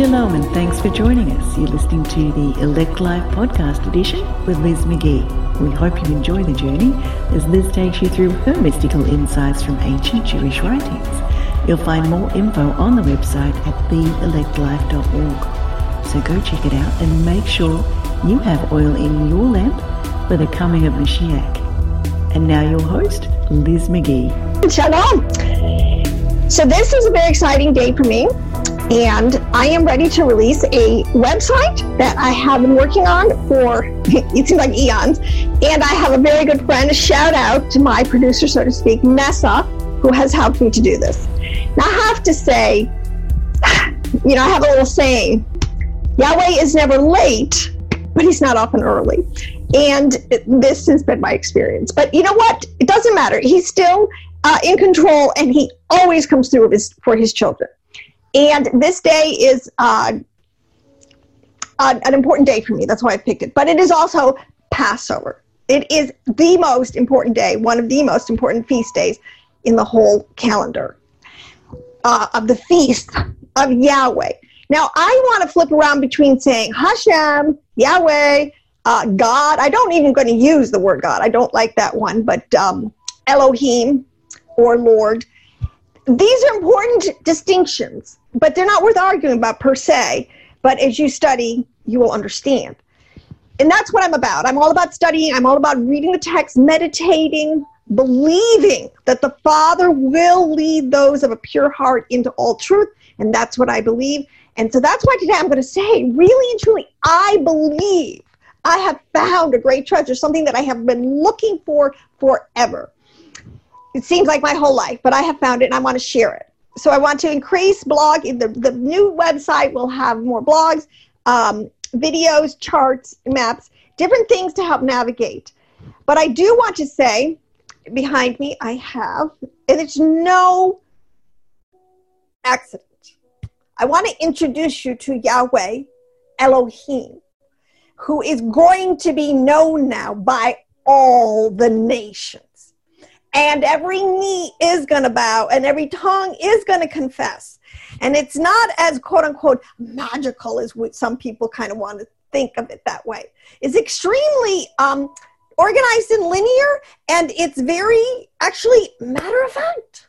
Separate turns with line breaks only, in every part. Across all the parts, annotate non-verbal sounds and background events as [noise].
Shalom and thanks for joining us. You're listening to the Elect Life Podcast Edition with Liz McGee. We hope you enjoy the journey as Liz takes you through her mystical insights from ancient Jewish writings. You'll find more info on the website at theelectlife.org. So go check it out and make sure you have oil in your lamp for the coming of Mashiach. And now your host, Liz McGee.
Shalom. So this is a very exciting day for me and I am ready to release a website that I have been working on for [laughs] it seems like eons. And I have a very good friend. A shout out to my producer, so to speak, Nessa, who has helped me to do this. Now I have to say, [sighs] you know, I have a little saying: Yahweh is never late, but He's not often early. And this has been my experience. But you know what? It doesn't matter. He's still uh, in control, and He always comes through his, for His children. And this day is uh, an important day for me. That's why I picked it. But it is also Passover. It is the most important day, one of the most important feast days in the whole calendar uh, of the feast of Yahweh. Now, I want to flip around between saying Hashem, Yahweh, uh, God. I don't even going to use the word God. I don't like that one, but um, Elohim or Lord. These are important distinctions but they're not worth arguing about per se. But as you study, you will understand. And that's what I'm about. I'm all about studying, I'm all about reading the text, meditating, believing that the Father will lead those of a pure heart into all truth. And that's what I believe. And so that's why today I'm going to say, really and truly, I believe I have found a great treasure, something that I have been looking for forever. It seems like my whole life, but I have found it and I want to share it so I want to increase blog. The, the new website will have more blogs, um, videos, charts, maps, different things to help navigate. But I do want to say, behind me, I have, and it's no accident. I want to introduce you to Yahweh Elohim, who is going to be known now by all the nations and every knee is going to bow and every tongue is going to confess. And it's not as quote unquote magical as what some people kind of want to think of it that way. It's extremely um, organized and linear and it's very actually matter of fact.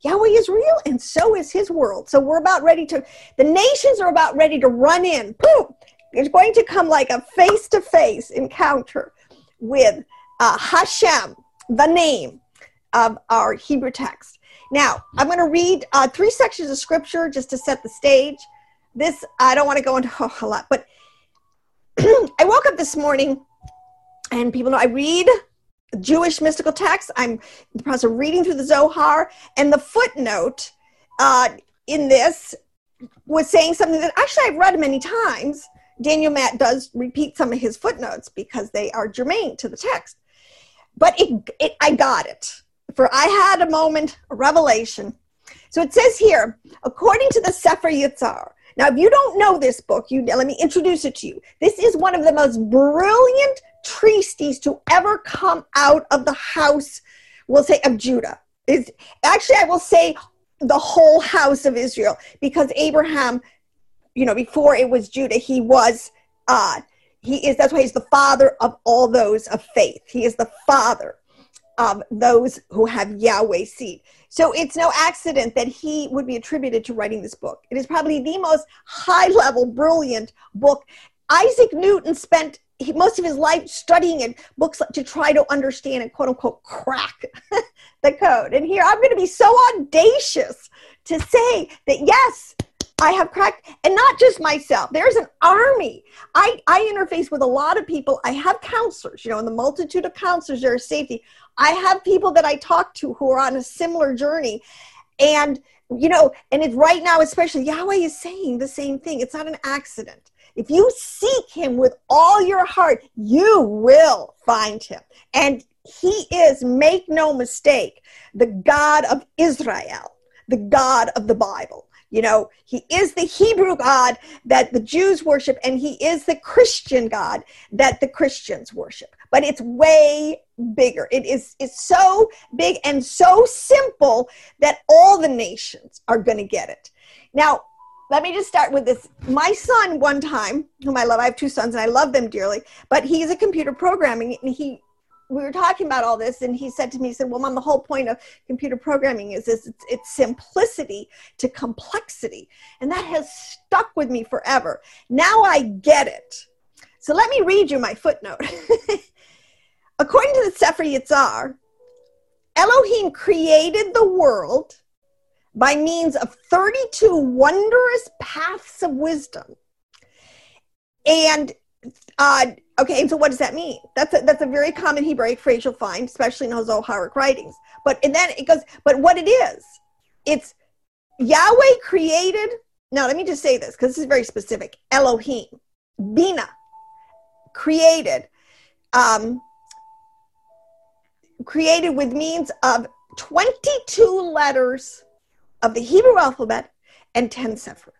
Yahweh is real and so is his world. So we're about ready to the nations are about ready to run in. Boom! It's going to come like a face-to-face encounter with uh, hashem the name of our Hebrew text. Now, I'm going to read uh, three sections of scripture just to set the stage. This, I don't want to go into [laughs] a lot, but [clears throat] I woke up this morning and people know I read Jewish mystical texts. I'm in the process of reading through the Zohar, and the footnote uh, in this was saying something that actually I've read many times. Daniel Matt does repeat some of his footnotes because they are germane to the text. But it, it I got it for I had a moment, a revelation. So it says here, according to the Sefer Yetzirah. Now, if you don't know this book, you let me introduce it to you. This is one of the most brilliant treatises to ever come out of the house, we'll say, of Judah. Is actually, I will say, the whole house of Israel, because Abraham, you know, before it was Judah, he was. Uh, he is that's why he's the father of all those of faith he is the father of those who have Yahweh seed. So it's no accident that he would be attributed to writing this book. It is probably the most high level, brilliant book. Isaac Newton spent most of his life studying it, books to try to understand and quote unquote crack [laughs] the code. And here I'm going to be so audacious to say that yes, I have cracked, and not just myself. There's an army. I, I interface with a lot of people. I have counselors, you know, in the multitude of counselors, there is safety. I have people that I talk to who are on a similar journey. And, you know, and it's right now, especially Yahweh is saying the same thing. It's not an accident. If you seek him with all your heart, you will find him. And he is, make no mistake, the God of Israel, the God of the Bible. You know, he is the Hebrew God that the Jews worship, and he is the Christian God that the Christians worship. But it's way bigger. It is it's so big and so simple that all the nations are going to get it. Now, let me just start with this. My son, one time, whom I love, I have two sons and I love them dearly, but he's a computer programming and he we were talking about all this and he said to me he said well mom the whole point of computer programming is this it's, it's, simplicity to complexity and that has stuck with me forever now i get it so let me read you my footnote [laughs] according to the sefer yetzirah elohim created the world by means of 32 wondrous paths of wisdom. And uh, okay, and so what does that mean? That's a, that's a very common Hebraic phrase you'll find, especially in Zoharic writings. But and then it goes, but what it is, it's Yahweh created. Now let me just say this because this is very specific. Elohim, Bina, created, um, created with means of 22 letters of the Hebrew alphabet and 10 Sefer.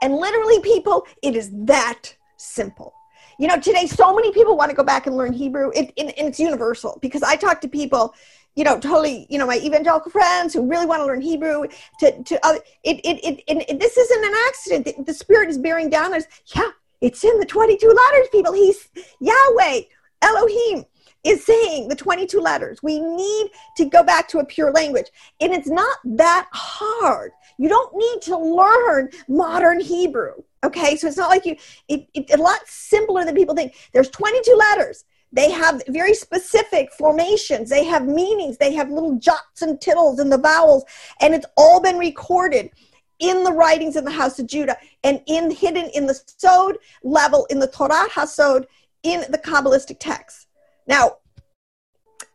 And literally, people, it is that simple. You know, today, so many people want to go back and learn Hebrew, it, it, and it's universal because I talk to people, you know, totally, you know, my evangelical friends who really want to learn Hebrew. To, to it, it, it, it, this isn't an accident. The, the Spirit is bearing down us. Yeah, it's in the 22 letters, people. He's Yahweh, Elohim is saying the 22 letters. We need to go back to a pure language. And it's not that hard. You don't need to learn modern Hebrew. Okay, so it's not like you, it, it's a lot simpler than people think. There's 22 letters. They have very specific formations. They have meanings. They have little jots and tittles in the vowels. And it's all been recorded in the writings in the house of Judah and in hidden in the Sod level in the Torah Hasod in the Kabbalistic texts. Now,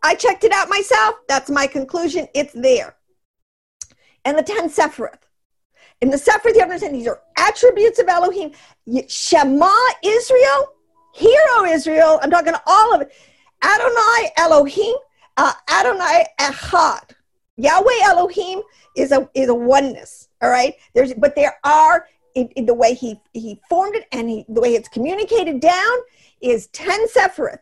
I checked it out myself. That's my conclusion. It's there. And the 10 Sephiroth. In the Sephiroth, you understand these are attributes of Elohim. Shema Israel, hero Israel. I'm talking all of it. Adonai Elohim, uh, Adonai Echad. Yahweh Elohim is a is a oneness. All right. There's but there are in, in the way he he formed it and he, the way it's communicated down is ten Sephiroth.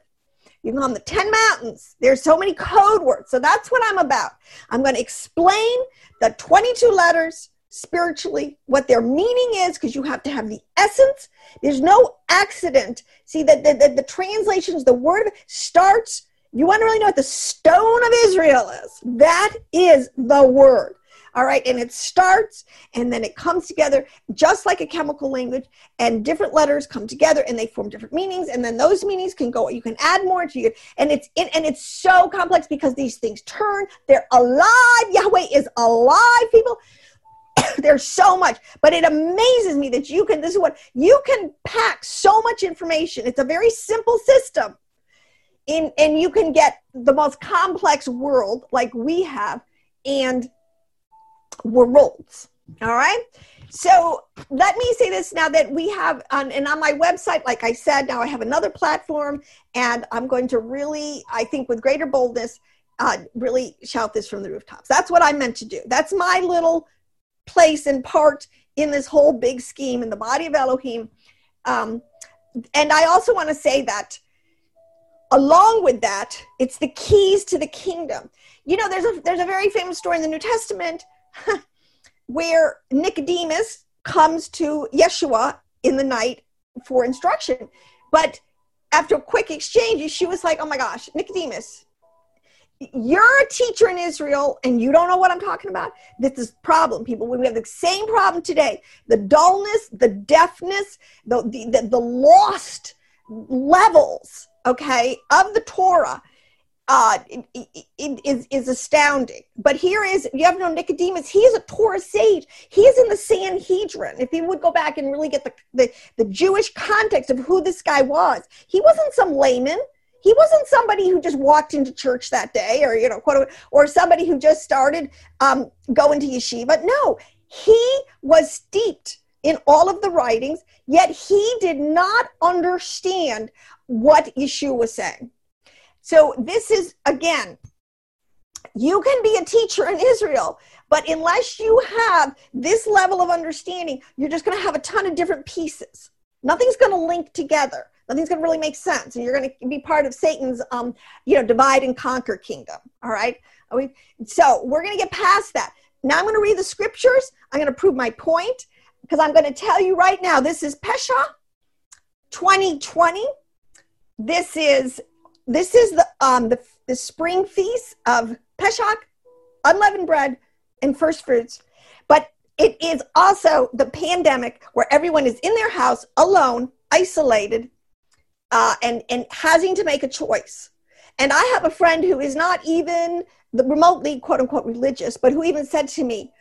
You them the 10 mountains. There's so many code words. So that's what I'm about. I'm going to explain the 22 letters spiritually, what their meaning is, because you have to have the essence. There's no accident. See, that the, the, the translations, the word starts, you want to really know what the stone of Israel is. That is the word. All right. And it starts and then it comes together just like a chemical language, and different letters come together and they form different meanings. And then those meanings can go, you can add more to you. And it's it, and it's so complex because these things turn, they're alive. Yahweh is alive, people. [laughs] There's so much, but it amazes me that you can. This is what you can pack so much information. It's a very simple system, in and you can get the most complex world like we have, and worlds. All right. So let me say this now that we have, on, and on my website, like I said, now I have another platform, and I'm going to really, I think, with greater boldness, uh, really shout this from the rooftops. That's what I meant to do. That's my little place and part in this whole big scheme in the body of Elohim. Um, and I also want to say that along with that, it's the keys to the kingdom. You know, there's a there's a very famous story in the New Testament [laughs] where Nicodemus comes to Yeshua in the night for instruction. But after a quick exchange, Yeshua's like, oh my gosh, Nicodemus, you're a teacher in Israel and you don't know what I'm talking about. This is problem, people. We have the same problem today. The dullness, the deafness, the, the, the, lost levels, okay, of the Torah uh, it, it is, is astounding. But here is, you have no Nicodemus, he is a Torah sage. He is in the Sanhedrin. If you would go back and really get the, the, the Jewish context of who this guy was, he wasn't some layman. He wasn't somebody who just walked into church that day or, you know, quote, or somebody who just started um, going to yeshiva. No, he was steeped in all of the writings, yet he did not understand what Yeshua was saying. So this is again, you can be a teacher in Israel, but unless you have this level of understanding, you're just going to have a ton of different pieces. Nothing's going to link together. Nothing's going to really make sense, and you're going to be part of Satan's, um, you know, divide and conquer kingdom. All right. So we're going to get past that. Now I'm going to read the scriptures. I'm going to prove my point. because I'm going to tell you right now this is Pesach 2020. This is this is the um the, the spring feast of Pesach, unleavened bread, and first fruits. But it is also the pandemic where everyone is in their house alone, isolated, uh, and and having to make a choice. And I have a friend who is not even remotely quote unquote religious, but who even said to me,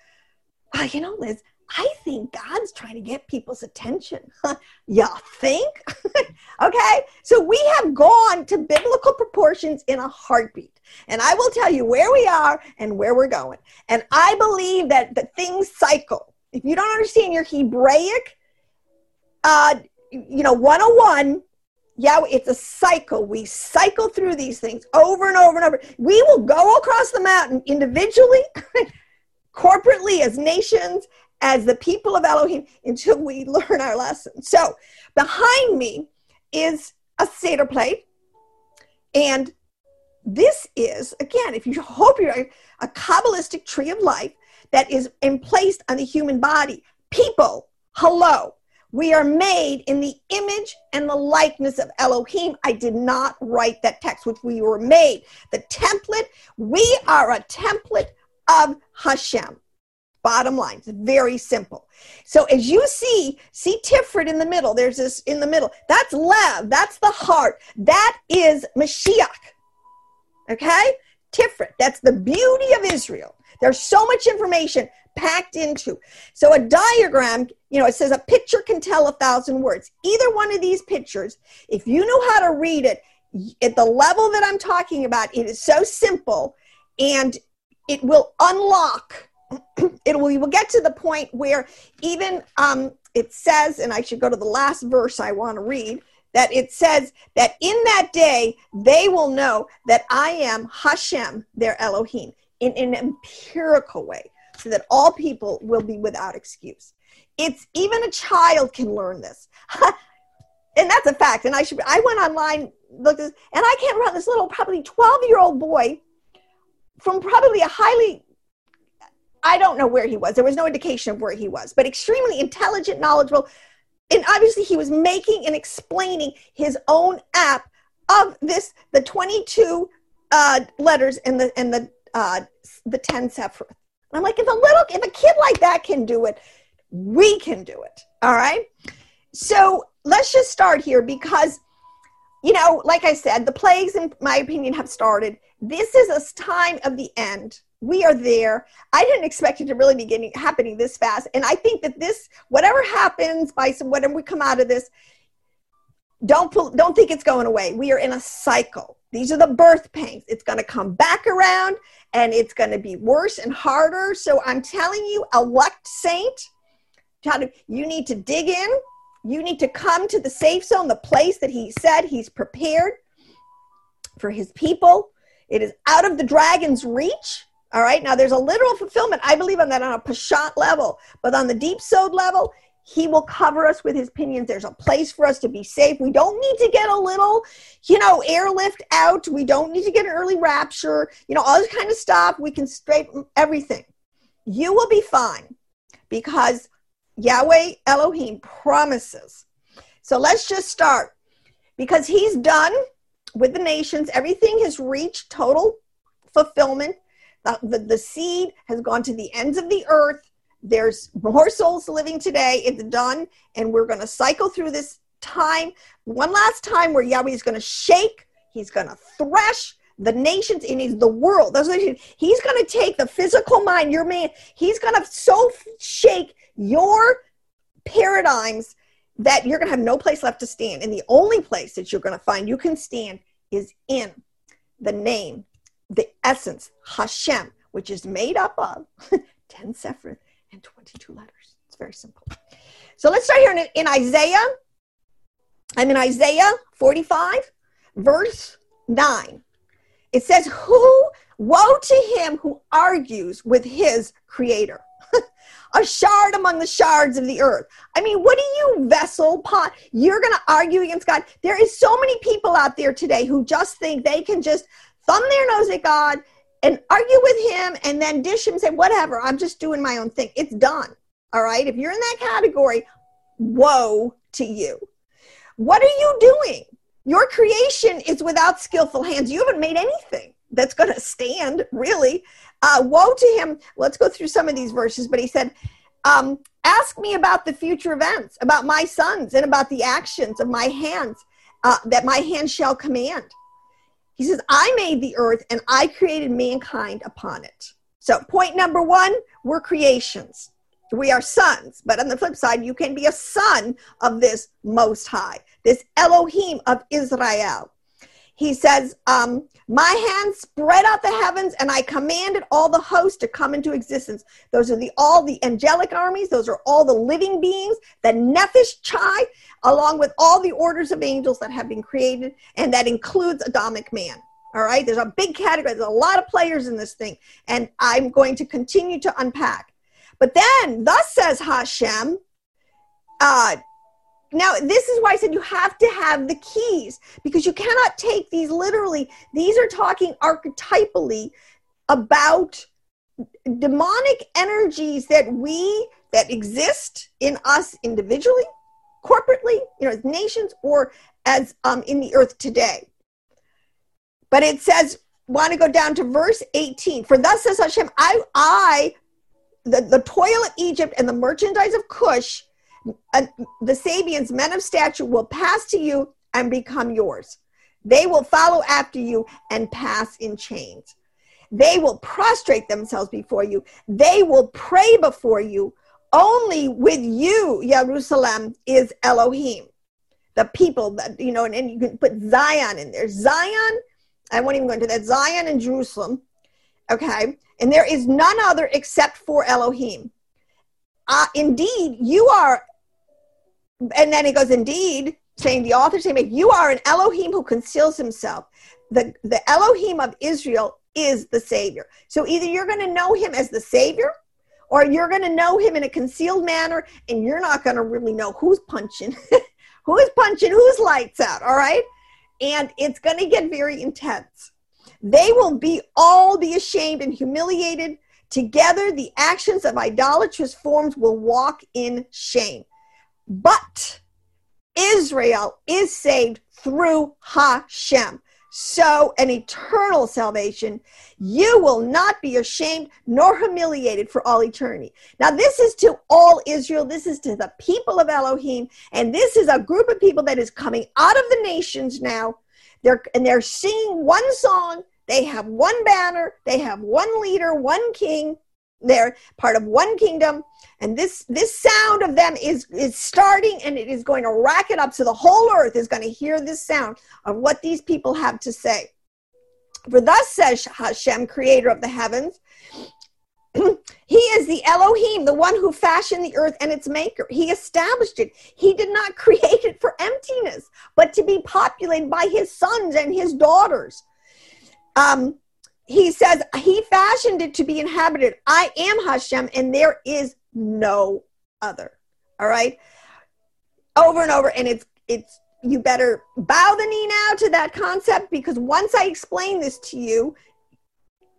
oh, you know, Liz, I think God's trying to get people's attention. [laughs] you think? [laughs] okay. So we have gone to biblical proportions in a heartbeat. And I will tell you where we are and where we're going. And I believe that the things cycle. If you don't understand your Hebraic, uh, you know, 101, yeah, it's a cycle. We cycle through these things over and over and over. We will go across the mountain individually, [laughs] corporately, as nations, as the people of Elohim until we [laughs] learn our lesson. So behind me is a Seder plate. And this is, again, if you hope you're a Kabbalistic tree of life that is emplaced on the human body. People, hello. We are made in the image and the likeness of Elohim. I did not write that text, which we were made. The template, we are a template of Hashem. Bottom line, it's very simple. So as you see, see Tiferet in the middle. There's this in the middle. That's Lev. That's the heart. That is Mashiach. Okay? Tiferet. That's the beauty of Israel. There's so much information packed into. So a diagram, you know, it says a picture can tell a thousand words. Either one of these pictures, if you know how to read it at the level that I'm talking about, it is so simple and it will unlock [clears throat] it will, will get to the point where even um, it says, and I should go to the last verse I want to read, that it says that in that day they will know that I am Hashem, their Elohim, in an empirical way, so that all people will be without excuse. It's even a child can learn this. [laughs] and that's a fact. And I should I went online, looked at this, and I can't remember this little probably 12 year old boy from probably a highly I don't know where he was. There was no indication of where he was, but extremely intelligent, knowledgeable. And obviously, he was making and explaining his own app of this, the 22 uh, letters and the and the uh, the 10 separate. I'm like, if a little, if a kid like that can do it, we can do it. All right. So let's just start here because, you know, like I said, the plagues, in my opinion, have started. This is a time of the end we are there. I didn't expect it to really be getting happening this fast. And I think that this, whatever happens by some, whatever we come out of this, don't pull, don't think it's going away. We are in a cycle. These are the birth pains. It's going to come back around and it's going to be worse and harder. So I'm telling you, elect saint, you need to dig in. You need to come to the safe zone, the place that he said he's prepared for his people. It is out of the dragon's reach. All right. Now there's a literal fulfillment. I believe on that on a Peshat level, but on the deep Sod level, he will cover us with his pinions. There's a place for us to be safe. We don't need to get a little, you know, airlift out. We don't need to get an early rapture, you know, all this kind of stuff. We can straighten everything. You will be fine because Yahweh Elohim promises. So let's just start because he's done with the nations. Everything has reached total fulfillment the, the, the seed has gone to the ends of the earth. There's more souls living today. It's done. And we're going to cycle through this time one last time where Yahweh is going to shake, he's going to thresh the nations he's the world. He's going to take the physical mind, your man, he's going to so shake your paradigms that you're going to have no place left to stand. And the only place that you're going to find you can stand is in the name the essence, Hashem, which is made up of [laughs] 10 Sephirah and 22 letters. It's very simple. So let's start here in, in Isaiah. I'm in Isaiah 45, verse 9. It says, Who, woe to him who argues with his creator. [laughs] a shard among the shards of the earth. I mean, what are you, vessel pot? You're going to argue against God. There is so many people out there today who just think they can just thumb their nose at God and argue with him and then dish him say, whatever, I'm just doing my own thing. It's done. All right. If you're in that category, woe to you. What are you doing? Your creation is without skillful hands. You haven't made anything that's going to stand, really. Uh, woe to him. Let's go through some of these verses. But he said, um, Ask me about the future events, about my sons, and about the actions of my hands uh, that my hand shall command. He says, I made the earth and I created mankind upon it. So, point number one, we're creations. We are sons. But on the flip side, you can be a son of this Most High, this Elohim of Israel he says, um, My hand spread out the heavens, and I commanded all the hosts to come into existence. Those are the all the angelic armies, those are all the living beings, the Nephesh Chai, along with all the orders of angels that have been created, and that includes Adamic man. All right, there's a big category, there's a lot of players in this thing, and I'm going to continue to unpack. But then, thus says Hashem, uh, now this is why i said you have to have the keys because you cannot take these literally these are talking archetypally about demonic energies that we that exist in us individually corporately you know as nations or as um, in the earth today. But it says want to go down to verse 18 for thus says hashem i i the, the toil of egypt and the merchandise of cush uh, the Sabeans, men of stature, will pass to you and become yours. They will follow after you and pass in chains. They will prostrate themselves before you. They will pray before you. Only with you, Jerusalem, is Elohim. The people that, you know, and, and you can put Zion in there. Zion, I won't even go into that. Zion and Jerusalem, okay? And there is none other except for Elohim. Uh, indeed, you are and then it goes, indeed, saying the author saying, you are an Elohim who conceals himself. The, the Elohim of Israel is the Savior. So either you're going to know him as the Savior, or you're going to know him in a concealed manner, and you're not going to really know who's punching, [laughs] who is punching, whose lights out. All right, and it's going to get very intense. They will be all be ashamed and humiliated. Together, the actions of idolatrous forms will walk in shame. But Israel is saved through Hashem. So, an eternal salvation, you will not be ashamed nor humiliated for all eternity. Now, this is to all Israel. This is to the people of Elohim. And this is a group of people that is coming out of the nations now. They're, and they're singing one song. They have one banner. They have one leader, one king. They're part of one kingdom and this this sound of them is is starting and it is going to rack it up. So the whole earth is going to hear this sound of what these people have to say. For thus says hashem creator of the heavens [clears throat] he is the elohim the one who fashioned the earth and its maker. He established it. He did not [laughs] create it for emptiness but to be populated by his sons and his daughters. Um he says he fashioned it to be inhabited i am hashem and there is no other. All right. Over and over. And it's, it's, you better bow the knee now to that concept because once I explain this to you,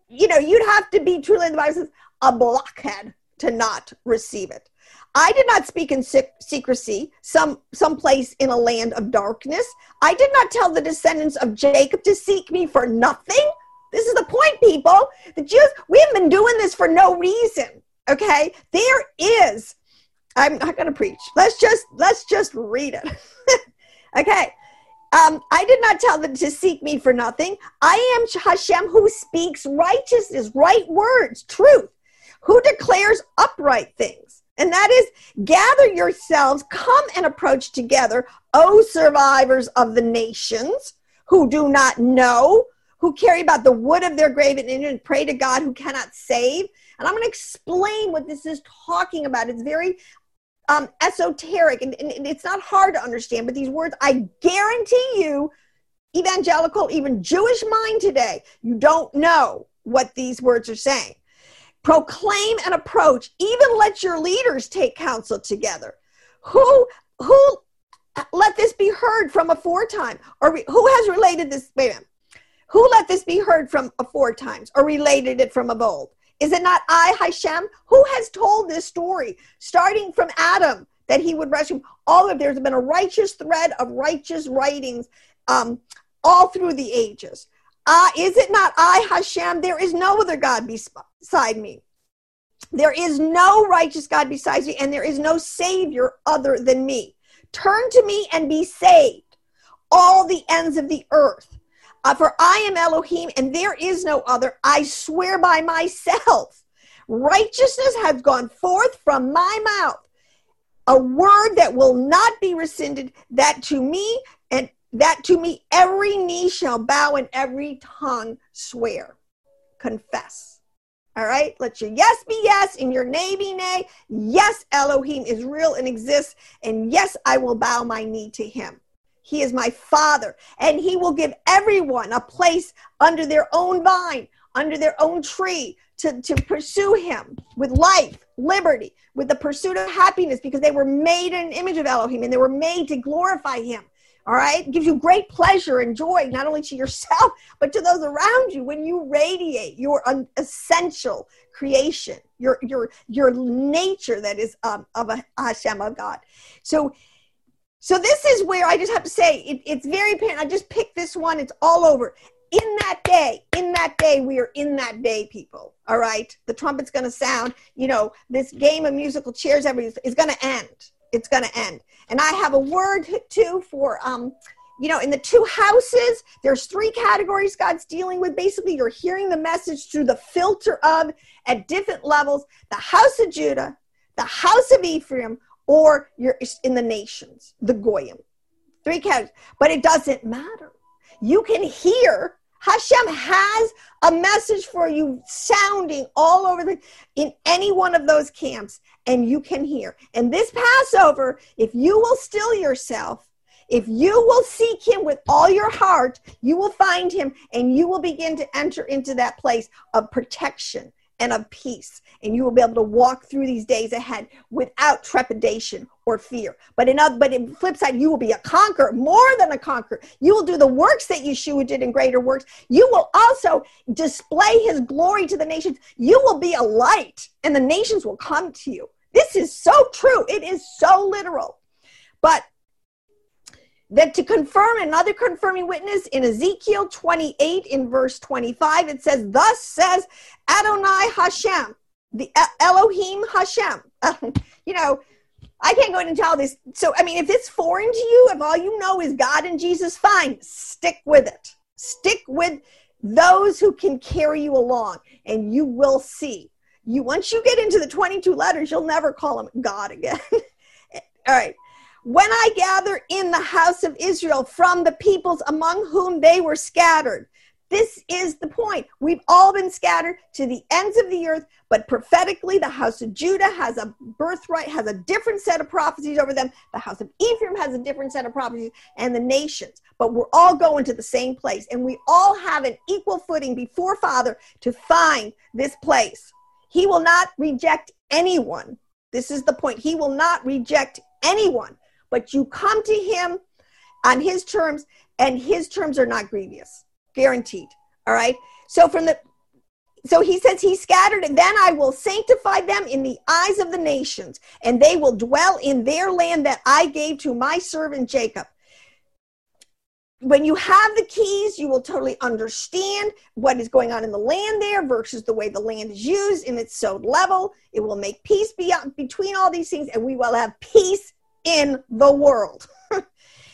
you know, you'd have to be truly, the Bible says, a blockhead to not receive it. I did not speak in secrecy, some someplace in a land of darkness. I did not tell the descendants of Jacob to seek me for nothing. This is the point, people. The Jews, we have been doing this for no reason. Okay, there is. I'm not going to preach. Let's just let's just read it. [laughs] okay. Um, I did not tell them to seek me for nothing. I am Hashem who speaks righteousness, right words, truth, who declares upright things. And that is gather yourselves, come and approach together, O survivors of the nations who do not know, who carry about the wood of their grave and pray to God who cannot save. And I'm going to explain what this is talking about. It's very um, esoteric and, and it's not hard to understand, but these words, I guarantee you, evangelical, even Jewish mind today, you don't know what these words are saying. Proclaim and approach, even let your leaders take counsel together. Who, who, let this be heard from aforetime, or who has related this? Wait a minute. Who let this be heard from aforetime, or related it from of old? Is it not I, Hashem? Who has told this story? Starting from Adam, that he would rescue all of there's been a righteous thread of righteous writings um, all through the ages. Uh, is it not I, Hashem? There is no other God beside me. There is no righteous God besides me, and there is no Savior other than me. Turn to me and be saved, all the ends of the earth. Uh, for I am Elohim, and there is no other. I swear by myself. Righteousness has gone forth from my mouth, a word that will not be rescinded, that to me and that to me every knee shall bow and every tongue swear. Confess. All right, let your yes be yes and your nay be nay. Yes, Elohim is real and exists. And yes, I will bow my knee to him. He is my father, and he will give everyone a place under their own vine, under their own tree, to, to pursue him with life, liberty, with the pursuit of happiness, because they were made in an image of Elohim and they were made to glorify him. All right, it gives you great pleasure and joy, not only to yourself, [laughs] but to those around you when you radiate your essential creation, your your your nature that is um, of a Hashem of God. So, so this is where I just have to say it, it's very apparent. I just picked this one. It's all over. In that day, in that day, we are in that day, people. All right, the trumpet's going to sound. You know, this game of musical chairs is going to end it's going to end. And I have a word too for, um, you know, in the two houses, there's three categories God's dealing with. Basically, you're hearing the message through the filter of, at different levels, the house of Judah, the house of Ephraim, or you're in the nations, the Goyim. Three categories. But it doesn't matter. You can hear Hashem has a message for you sounding all over the in any one of those camps and you can hear. And this Passover, if you will still yourself, if you will seek him with all your heart, you will find him and you will begin to enter into that place of protection and of peace. And you will be able to walk through these days ahead without trepidation or fear. But in other, but in flip side, you will be a conqueror, more than a conqueror. You will do the works that Yeshua did in greater works. You will also display his glory to the nations. You will be a light, and the nations will come to you. This is so true. It is so literal. But that to confirm another confirming witness in Ezekiel 28 in verse 25, it says, Thus says Adonai Hashem, the Elohim Hashem. [laughs] you know, I can't go into all this. So, I mean, if it's foreign to you, if all you know is God and Jesus, fine, stick with it. Stick with those who can carry you along, and you will see. You once you get into the 22 letters, you'll never call him God again. [laughs] all right. When I gather in the house of Israel from the peoples among whom they were scattered. This is the point. We've all been scattered to the ends of the earth, but prophetically, the house of Judah has a birthright, has a different set of prophecies over them. The house of Ephraim has a different set of prophecies, and the nations. But we're all going to the same place, and we all have an equal footing before Father to find this place. He will not reject anyone. This is the point. He will not reject anyone but you come to him on his terms, and his terms are not grievous, guaranteed. All right. So from the so he says he scattered, and then I will sanctify them in the eyes of the nations, and they will dwell in their land that I gave to my servant Jacob. When you have the keys, you will totally understand what is going on in the land there versus the way the land is used in its Sod level. It will make peace beyond, between all these things, and we will have peace in the world. [laughs]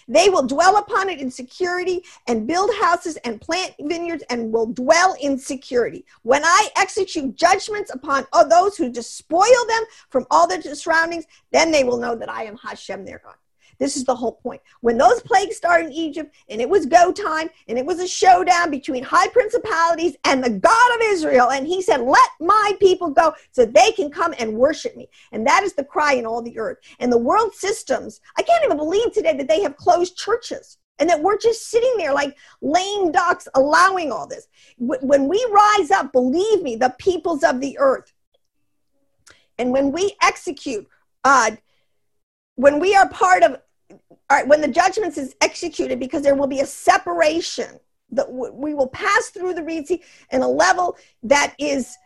they will dwell upon it in security and build houses and plant vineyards and will dwell in security. When I execute judgments upon those who despoil them from all their surroundings, then they will know that I am Hashem their God. This is the whole point. When those plagues started in Egypt and it was go time and it was a showdown between high principalities and the God of Israel, and he said, Let my people go so they can come and worship me. And that is the cry in all the earth. And the world systems, I can't even believe today that they have closed churches and that we're just sitting there like lame ducks allowing all this. When we rise up, believe me, the peoples of the earth, and when we execute, uh, when we are part of all right, when the judgments is executed, because there will be a separation that we will pass through the Reed Sea in a level that is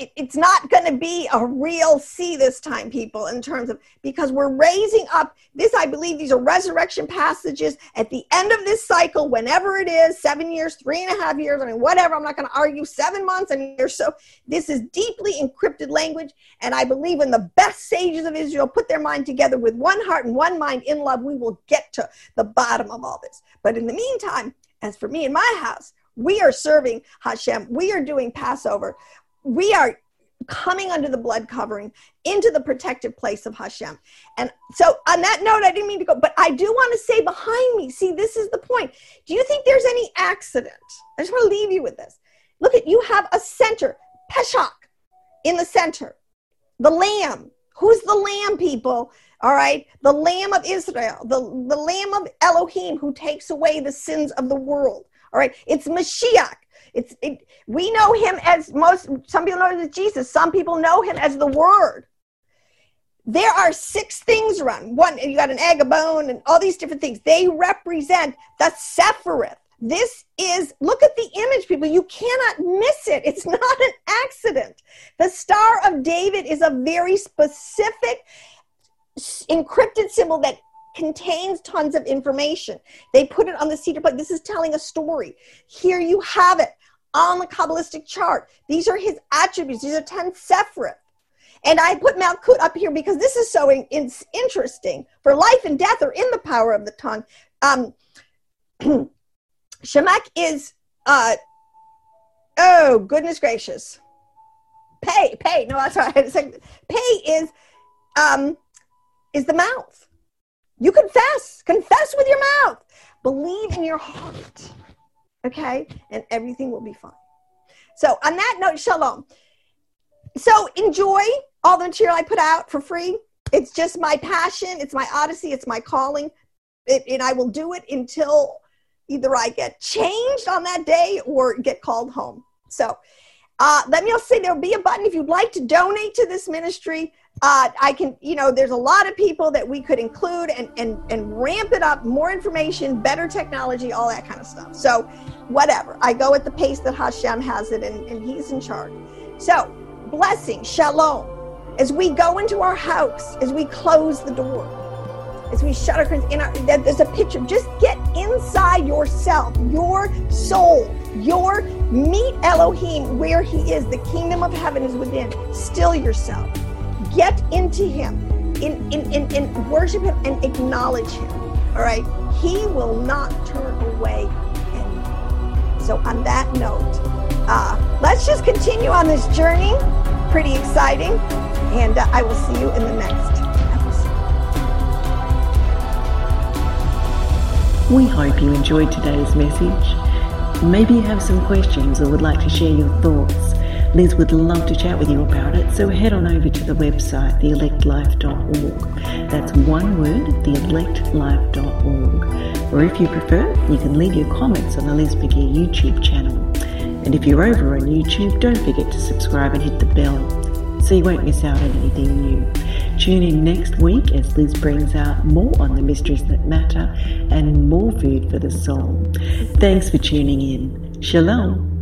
it, it's not going to be a real see this time, people, in terms of because we're raising up this. I believe these are resurrection passages at the end of this cycle, whenever it is seven years, three and a half years. I mean, whatever. I'm not going to argue seven months and years. So this is deeply encrypted language, and I believe when the best sages of Israel put their mind together with one heart and one mind in love, we will get to the bottom of all this. But in the meantime, as for me and my house, we are serving Hashem. We are doing Passover we are coming under the blood covering into the protective place of Hashem. And so, on that note, I didn't mean to go, but I do want to say behind me, see, this is the point. Do you think there's any accident? I just want to leave you with this. Look at you have a center, Pesach, in the center, the lamb. Who's the lamb, people? All right, the lamb of Israel, the, the lamb of Elohim who takes away the sins of the world. All right, it's Mashiach. It's it, we know him as most. Some people know him as Jesus. Some people know him as the Word. There are six things around. One, you got an egg, a bone, and all these different things. They represent the Sephiroth. This is look at the image, people. You cannot miss it. It's [laughs] not an accident. The Star of David is a very specific encrypted symbol that contains tons of information. They put it on the Seder plate. This is telling a story. Here you have it on the Kabbalistic chart. These are his attributes. These are 10 Sephiroth. And I put Malkut up here because this is so in, in, interesting. For life and death are in the power of the tongue. Um, [clears throat] Shemek is, uh, oh, goodness gracious. Pay, pay. No, that's right. [laughs] Pay is, um, is the mouth. You confess, confess with your mouth, believe in your heart okay? And everything will be fine. So, on that note, shalom. So, enjoy all the material I put out for free. It's just my passion, it's my odyssey, it's my calling. It, and I will do it until either I get changed on that day or get called home. So, uh, let me also say there'll be a button if you'd like to donate to this ministry. Uh, I can, you know, there's a lot of people that we could include and, and, and ramp it up, more information, better technology, all that kind of stuff. So, whatever. I go at the pace that Hashem has it, and, and He's in charge. So, blessing, shalom. As we go into our house, as we close the door, as we shut our in our, there's a picture. Just get inside yourself, your soul, your meet Elohim where He is. The kingdom of heaven is within. Still yourself. Get into Him, in, in, in, in worship Him and acknowledge Him. All right. He will not turn away. So on that note, uh, let's just continue on this journey. Pretty exciting. And uh, I will see you in the next episode.
We hope you enjoyed today's message. Maybe you have some questions or would like to share your thoughts. Liz would love to chat with you about it, so head on over to the website, theelectlife.org. That's one word, theelectlife.org. Or if you prefer, you can leave your comments on the Liz McGee YouTube channel. And if you're over on YouTube, don't forget to subscribe and hit the bell so you won't miss out on anything new. Tune in next week as Liz brings out more on the mysteries that matter and more food for the soul. Thanks for tuning in. Shalom.